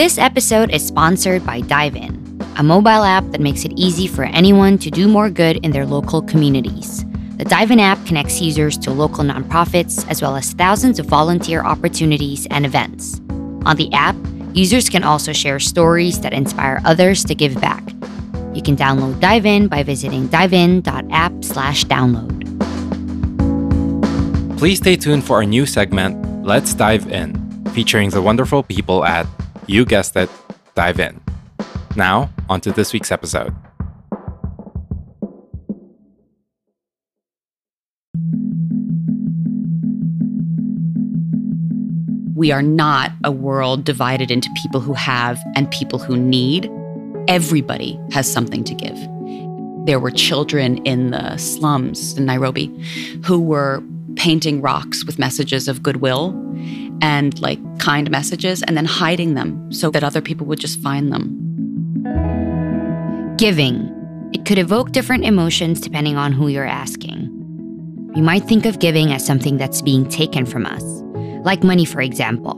This episode is sponsored by Dive In, a mobile app that makes it easy for anyone to do more good in their local communities. The Dive In app connects users to local nonprofits as well as thousands of volunteer opportunities and events. On the app, users can also share stories that inspire others to give back. You can download Dive In by visiting divein.app/download. Please stay tuned for our new segment, Let's Dive In, featuring the wonderful people at, you guessed it, Dive In. Now, on to this week's episode. We are not a world divided into people who have and people who need. Everybody has something to give. There were children in the slums in Nairobi who were painting rocks with messages of goodwill and like kind messages and then hiding them so that other people would just find them. Giving. It could evoke different emotions depending on who you're asking. We might think of giving as something that's being taken from us, like money, for example.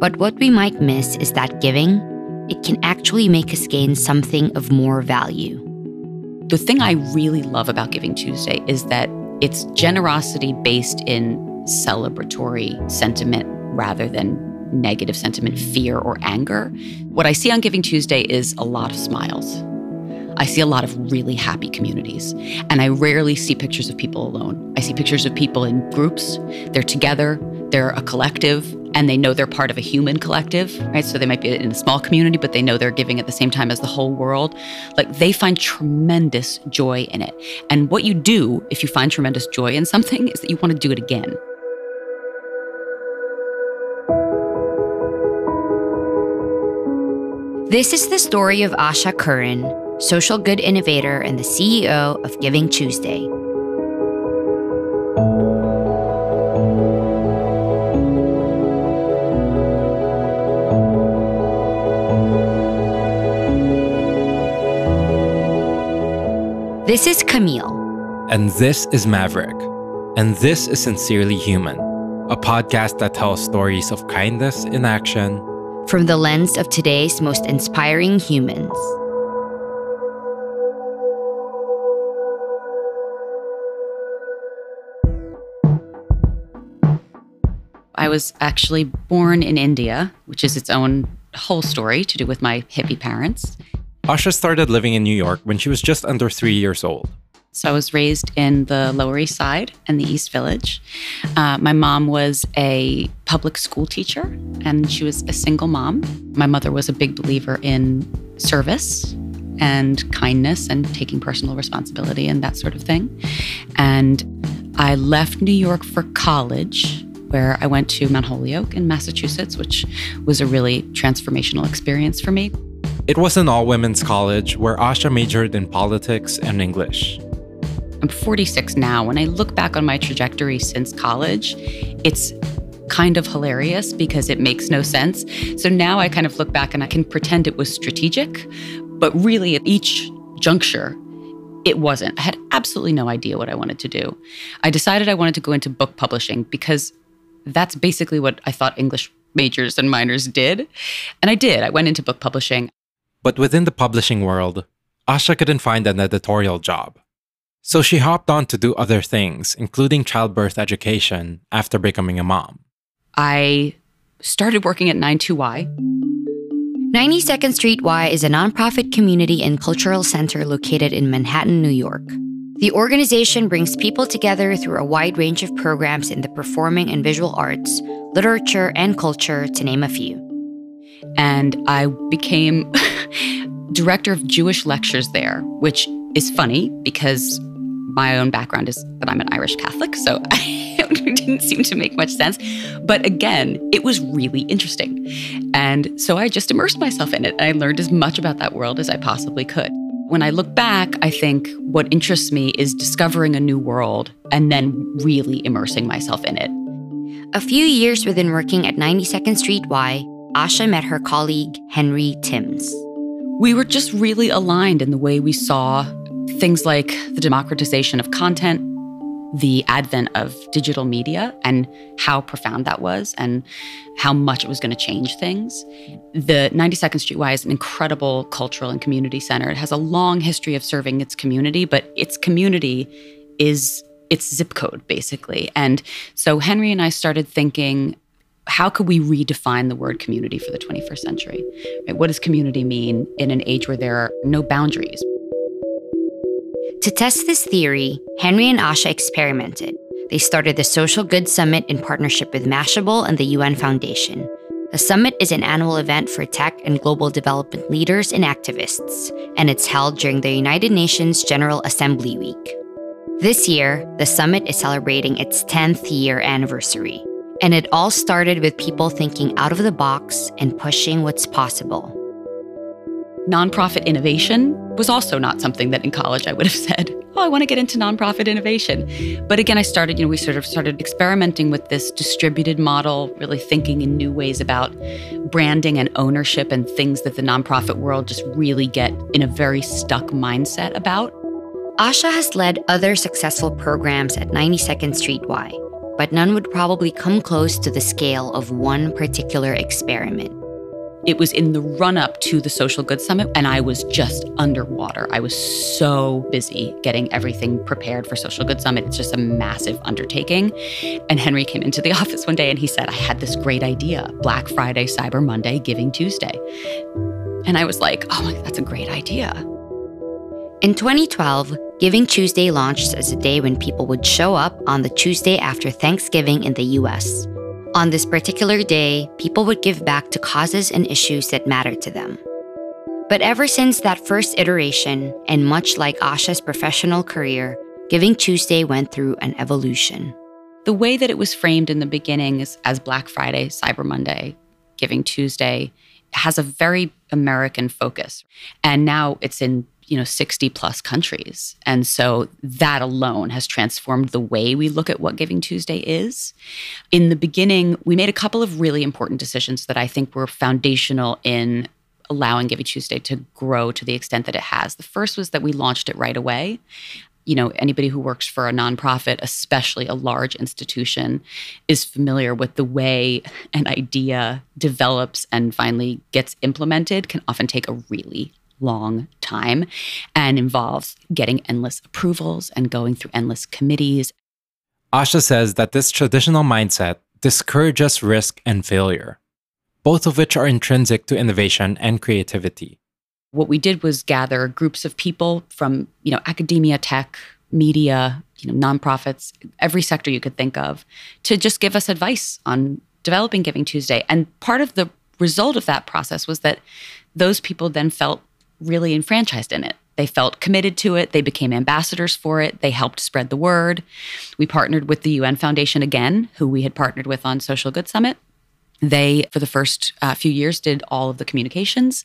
But what we might miss is that giving, it can actually make us gain something of more value. The thing I really love about Giving Tuesday is that it's generosity based in celebratory sentiment rather than negative sentiment, fear, or anger. What I see on Giving Tuesday is a lot of smiles. I see a lot of really happy communities, and I rarely see pictures of people alone. I see pictures of people in groups, they're together, they're a collective, and they know they're part of a human collective, right? So they might be in a small community, but they know they're giving at the same time as the whole world. Like they find tremendous joy in it. And what you do if you find tremendous joy in something is that you want to do it again. This is the story of Asha Curran, social good innovator and the CEO of Giving Tuesday. This is Camille. And this is Maverick. And this is Sincerely Human, a podcast that tells stories of kindness in action from the lens of today's most inspiring humans. I was actually born in India, which is its own whole story to do with my hippie parents. Asha started living in New York when she was just under three years old. So I was raised in the Lower East Side and the East Village. Uh, my mom was a public school teacher and she was a single mom. My mother was a big believer in service and kindness and taking personal responsibility and that sort of thing. And I left New York for college where I went to Mount Holyoke in Massachusetts, which was a really transformational experience for me. It was an all women's college where Asha majored in politics and English. I'm 46 now. When I look back on my trajectory since college, it's kind of hilarious because it makes no sense. So now I kind of look back and I can pretend it was strategic, but really at each juncture, it wasn't. I had absolutely no idea what I wanted to do. I decided I wanted to go into book publishing because that's basically what I thought English majors and minors did. And I did. I went into book publishing. But within the publishing world, Asha couldn't find an editorial job. So she hopped on to do other things, including childbirth education, after becoming a mom. I started working at 92Y. 92nd Street Y is a nonprofit community and cultural center located in Manhattan, New York. The organization brings people together through a wide range of programs in the performing and visual arts, literature, and culture, to name a few. And I became director of Jewish lectures there, which is funny because my own background is that I'm an Irish Catholic, so it didn't seem to make much sense. But again, it was really interesting. And so I just immersed myself in it. I learned as much about that world as I possibly could. When I look back, I think what interests me is discovering a new world and then really immersing myself in it. A few years within working at 92nd Street Y, Asha met her colleague, Henry Timms. We were just really aligned in the way we saw things like the democratization of content, the advent of digital media and how profound that was and how much it was going to change things. The 92nd Street Y is an incredible cultural and community center. It has a long history of serving its community, but its community is its zip code, basically. And so Henry and I started thinking how could we redefine the word community for the 21st century? Right? What does community mean in an age where there are no boundaries? To test this theory, Henry and Asha experimented. They started the Social Good Summit in partnership with Mashable and the UN Foundation. The summit is an annual event for tech and global development leaders and activists, and it's held during the United Nations General Assembly Week. This year, the summit is celebrating its 10th year anniversary, and it all started with people thinking out of the box and pushing what's possible. Nonprofit innovation was also not something that in college I would have said, oh, I want to get into nonprofit innovation. But again, I started, you know, we sort of started experimenting with this distributed model, really thinking in new ways about branding and ownership and things that the nonprofit world just really get in a very stuck mindset about. Asha has led other successful programs at 92nd Street Y, but none would probably come close to the scale of one particular experiment. It was in the run up to the Social Good Summit, and I was just underwater. I was so busy getting everything prepared for Social Good Summit. It's just a massive undertaking. And Henry came into the office one day and he said, I had this great idea Black Friday, Cyber Monday, Giving Tuesday. And I was like, oh, that's a great idea. In 2012, Giving Tuesday launched as a day when people would show up on the Tuesday after Thanksgiving in the US. On this particular day, people would give back to causes and issues that mattered to them. But ever since that first iteration, and much like Asha's professional career, Giving Tuesday went through an evolution. The way that it was framed in the beginning is as Black Friday, Cyber Monday, Giving Tuesday has a very American focus. And now it's in you know 60 plus countries. And so that alone has transformed the way we look at what giving tuesday is. In the beginning we made a couple of really important decisions that i think were foundational in allowing giving tuesday to grow to the extent that it has. The first was that we launched it right away. You know anybody who works for a nonprofit especially a large institution is familiar with the way an idea develops and finally gets implemented can often take a really long time and involves getting endless approvals and going through endless committees. Asha says that this traditional mindset discourages risk and failure, both of which are intrinsic to innovation and creativity. What we did was gather groups of people from, you know, academia, tech, media, you know, nonprofits, every sector you could think of, to just give us advice on developing Giving Tuesday. And part of the result of that process was that those people then felt really enfranchised in it. They felt committed to it. They became ambassadors for it. They helped spread the word. We partnered with the UN Foundation again, who we had partnered with on Social Good Summit. They, for the first uh, few years, did all of the communications,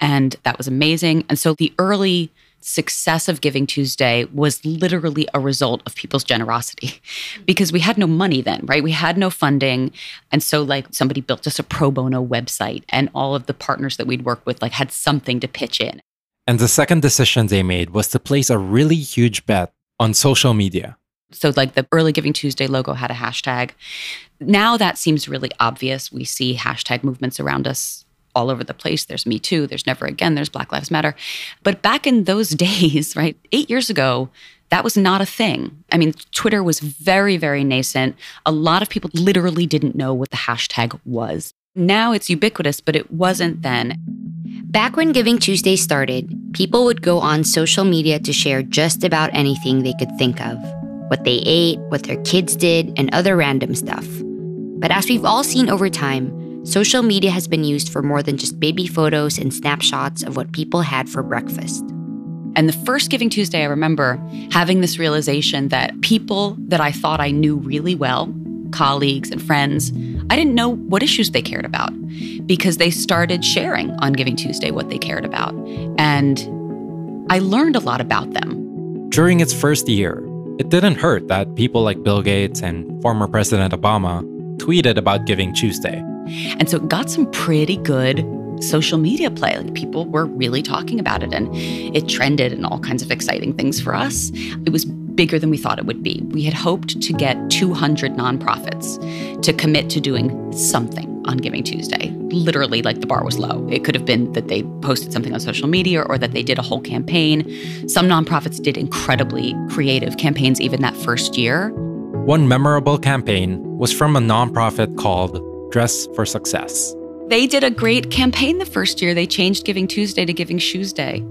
and that was amazing. And so the early success of Giving Tuesday was literally a result of people's generosity because we had no money then, right? We had no funding. And so, like, somebody built us a pro bono website, and all of the partners that we'd work with, like, had something to pitch in. And the second decision they made was to place a really huge bet on social media. So, like the early Giving Tuesday logo had a hashtag. Now that seems really obvious. We see hashtag movements around us all over the place. There's Me Too, there's Never Again, there's Black Lives Matter. But back in those days, right, eight years ago, that was not a thing. I mean, Twitter was very, very nascent. A lot of people literally didn't know what the hashtag was. Now it's ubiquitous, but it wasn't then. Back when Giving Tuesday started, people would go on social media to share just about anything they could think of what they ate, what their kids did, and other random stuff. But as we've all seen over time, social media has been used for more than just baby photos and snapshots of what people had for breakfast. And the first Giving Tuesday, I remember having this realization that people that I thought I knew really well, colleagues and friends, I didn't know what issues they cared about because they started sharing on Giving Tuesday what they cared about. And I learned a lot about them. During its first year, it didn't hurt that people like Bill Gates and former President Obama tweeted about Giving Tuesday. And so it got some pretty good social media play. Like people were really talking about it and it trended and all kinds of exciting things for us. It was bigger than we thought it would be. We had hoped to get 200 nonprofits to commit to doing something on Giving Tuesday. Literally, like the bar was low. It could have been that they posted something on social media or that they did a whole campaign. Some nonprofits did incredibly creative campaigns even that first year. One memorable campaign was from a nonprofit called Dress for Success. They did a great campaign the first year. They changed Giving Tuesday to Giving Shoes Day.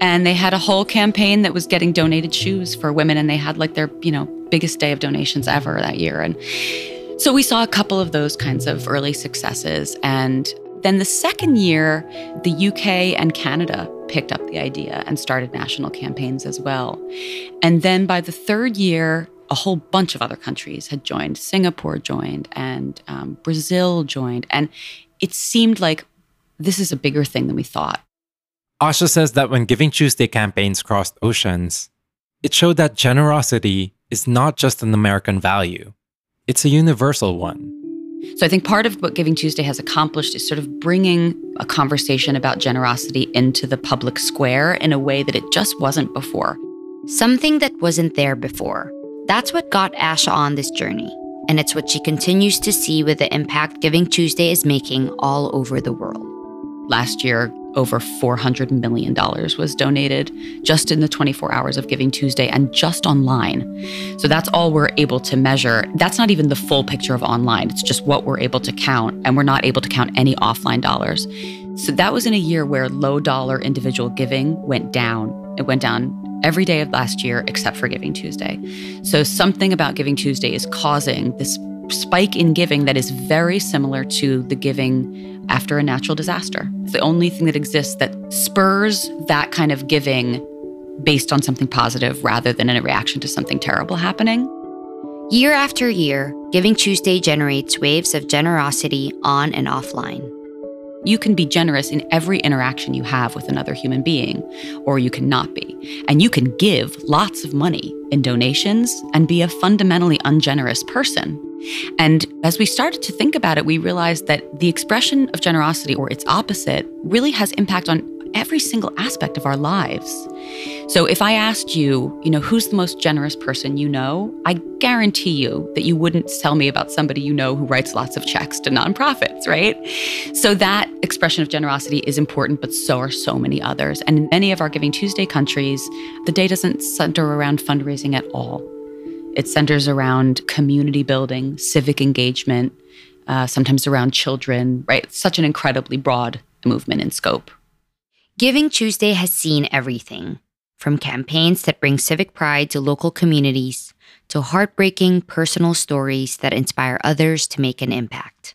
And they had a whole campaign that was getting donated shoes for women. And they had like their, you know, biggest day of donations ever that year. And so we saw a couple of those kinds of early successes. And then the second year, the UK and Canada picked up the idea and started national campaigns as well. And then by the third year, a whole bunch of other countries had joined. Singapore joined, and um, Brazil joined. And it seemed like this is a bigger thing than we thought. Asha says that when Giving Tuesday campaigns crossed oceans, it showed that generosity is not just an American value, it's a universal one. So I think part of what Giving Tuesday has accomplished is sort of bringing a conversation about generosity into the public square in a way that it just wasn't before. Something that wasn't there before. That's what got Asha on this journey. And it's what she continues to see with the impact Giving Tuesday is making all over the world. Last year, over $400 million was donated just in the 24 hours of Giving Tuesday and just online. So that's all we're able to measure. That's not even the full picture of online, it's just what we're able to count. And we're not able to count any offline dollars. So that was in a year where low dollar individual giving went down. It went down every day of last year except for Giving Tuesday. So something about Giving Tuesday is causing this spike in giving that is very similar to the giving after a natural disaster. It's the only thing that exists that spurs that kind of giving based on something positive rather than in a reaction to something terrible happening. Year after year, Giving Tuesday generates waves of generosity on and offline. You can be generous in every interaction you have with another human being, or you can not be. And you can give lots of money in donations and be a fundamentally ungenerous person. And as we started to think about it, we realized that the expression of generosity or its opposite really has impact on every single aspect of our lives. So if I asked you, you know, who's the most generous person you know, I guarantee you that you wouldn't tell me about somebody you know who writes lots of checks to nonprofits, right? So that expression of generosity is important, but so are so many others. And in many of our Giving Tuesday countries, the day doesn't center around fundraising at all. It centers around community building, civic engagement, uh, sometimes around children, right? It's such an incredibly broad movement in scope. Giving Tuesday has seen everything from campaigns that bring civic pride to local communities to heartbreaking personal stories that inspire others to make an impact.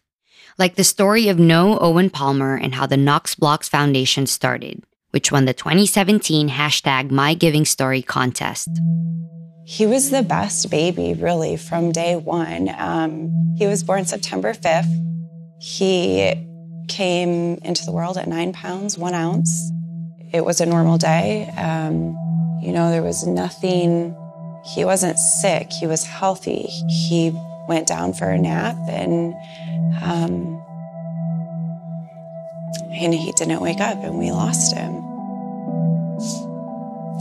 Like the story of Noah Owen Palmer and how the Knox Blocks Foundation started, which won the 2017 hashtag MyGivingStory contest. He was the best baby, really, from day one. Um, he was born September 5th. He came into the world at nine pounds, one ounce. It was a normal day. Um, you know, there was nothing, he wasn't sick, he was healthy. He went down for a nap and, um, and he didn't wake up and we lost him.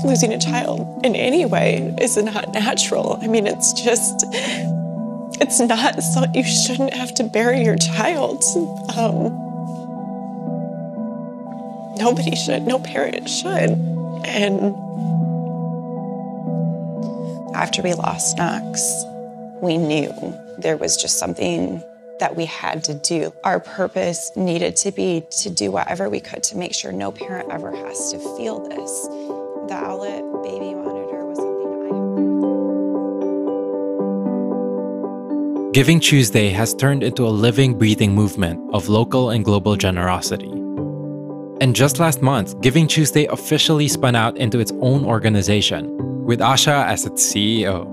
Losing a child in any way is not natural. I mean, it's just, it's not so you shouldn't have to bury your child. Um, nobody should, no parent should. And after we lost Knox, we knew there was just something that we had to do. Our purpose needed to be to do whatever we could to make sure no parent ever has to feel this. The Owlet baby monitor was something I. Have. Giving Tuesday has turned into a living, breathing movement of local and global generosity. And just last month, Giving Tuesday officially spun out into its own organization, with Asha as its CEO.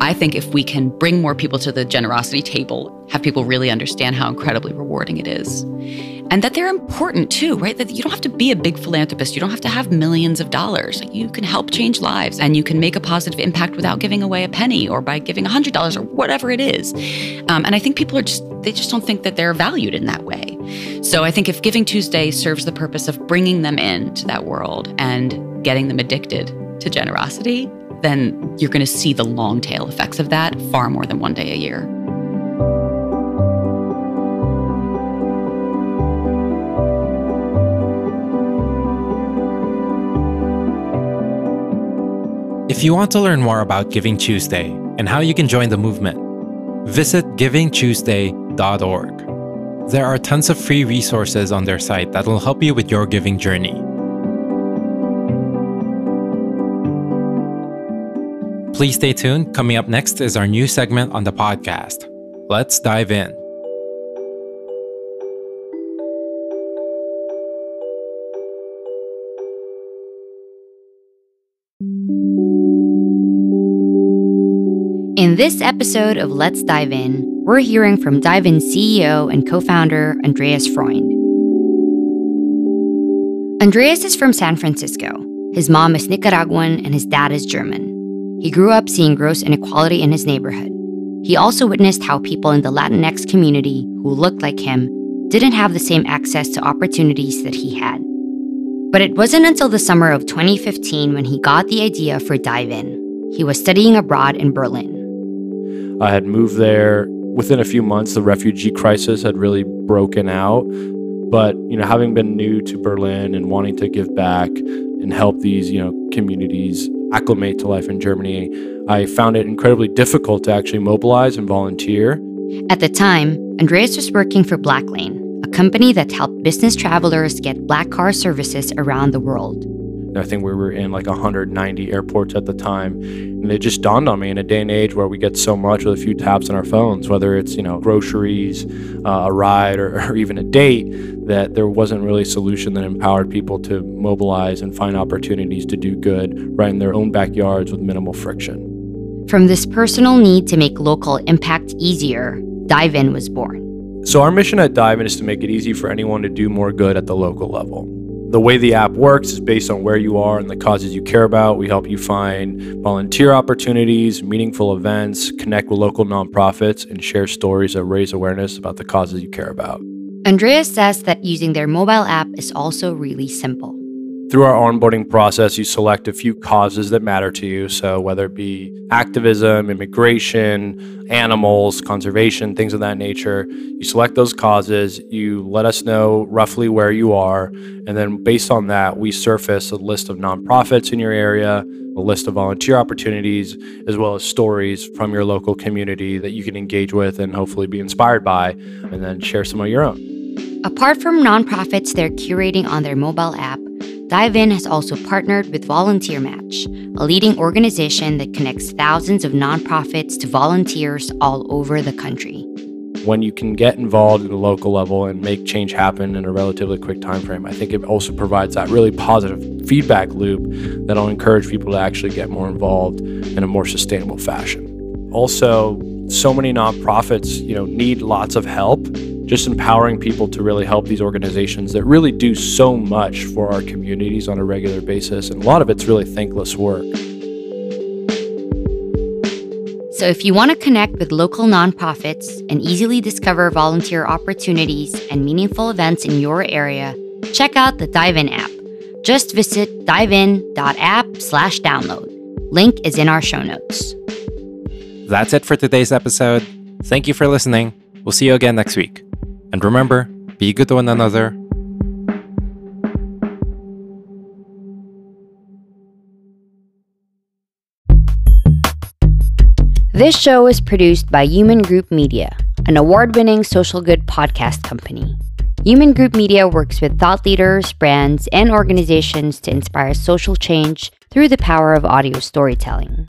I think if we can bring more people to the generosity table, have people really understand how incredibly rewarding it is. And that they're important too, right? That you don't have to be a big philanthropist. You don't have to have millions of dollars. You can help change lives and you can make a positive impact without giving away a penny or by giving $100 or whatever it is. Um, and I think people are just, they just don't think that they're valued in that way. So I think if Giving Tuesday serves the purpose of bringing them into that world and getting them addicted to generosity, then you're going to see the long tail effects of that far more than one day a year. If you want to learn more about Giving Tuesday and how you can join the movement, visit There are tons of free resources on their site that will help you with your giving journey. Please stay tuned. Coming up next is our new segment on the podcast. Let's dive in. In this episode of Let's Dive In, we're hearing from Dive In CEO and co founder Andreas Freund. Andreas is from San Francisco. His mom is Nicaraguan and his dad is German. He grew up seeing gross inequality in his neighborhood. He also witnessed how people in the Latinx community who looked like him didn't have the same access to opportunities that he had. But it wasn't until the summer of 2015 when he got the idea for Dive In. He was studying abroad in Berlin. I had moved there. Within a few months, the refugee crisis had really broken out. But you know, having been new to Berlin and wanting to give back and help these you know communities acclimate to life in Germany, I found it incredibly difficult to actually mobilize and volunteer. At the time, Andreas was working for Blacklane, a company that helped business travelers get black car services around the world. I think we were in like 190 airports at the time. And it just dawned on me in a day and age where we get so much with a few taps on our phones, whether it's, you know, groceries, uh, a ride, or, or even a date, that there wasn't really a solution that empowered people to mobilize and find opportunities to do good right in their own backyards with minimal friction. From this personal need to make local impact easier, Dive In was born. So, our mission at Dive In is to make it easy for anyone to do more good at the local level. The way the app works is based on where you are and the causes you care about. We help you find volunteer opportunities, meaningful events, connect with local nonprofits, and share stories that raise awareness about the causes you care about. Andreas says that using their mobile app is also really simple. Through our onboarding process, you select a few causes that matter to you. So, whether it be activism, immigration, animals, conservation, things of that nature, you select those causes, you let us know roughly where you are, and then based on that, we surface a list of nonprofits in your area, a list of volunteer opportunities, as well as stories from your local community that you can engage with and hopefully be inspired by, and then share some of your own. Apart from nonprofits they're curating on their mobile app, Dive In has also partnered with Volunteer Match, a leading organization that connects thousands of nonprofits to volunteers all over the country. When you can get involved at a local level and make change happen in a relatively quick time frame, I think it also provides that really positive feedback loop that'll encourage people to actually get more involved in a more sustainable fashion. Also, so many nonprofits, you know, need lots of help just empowering people to really help these organizations that really do so much for our communities on a regular basis. And a lot of it's really thankless work. So, if you want to connect with local nonprofits and easily discover volunteer opportunities and meaningful events in your area, check out the Dive In app. Just visit divein.app slash download. Link is in our show notes. That's it for today's episode. Thank you for listening. We'll see you again next week. And remember, be good to one another. This show is produced by Human Group Media, an award winning social good podcast company. Human Group Media works with thought leaders, brands, and organizations to inspire social change through the power of audio storytelling.